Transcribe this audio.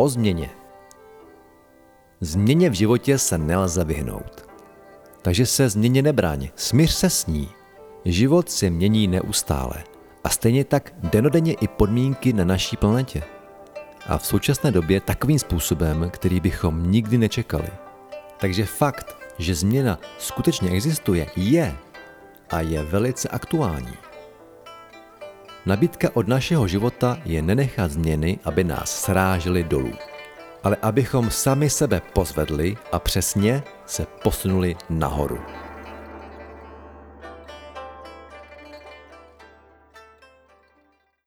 o změně. Změně v životě se nelze vyhnout. Takže se změně nebráň, smíř se s ní. Život se mění neustále a stejně tak denodenně i podmínky na naší planetě. A v současné době takovým způsobem, který bychom nikdy nečekali. Takže fakt, že změna skutečně existuje, je a je velice aktuální. Nabídka od našeho života je nenechat změny, aby nás srážely dolů, ale abychom sami sebe pozvedli a přesně se posunuli nahoru.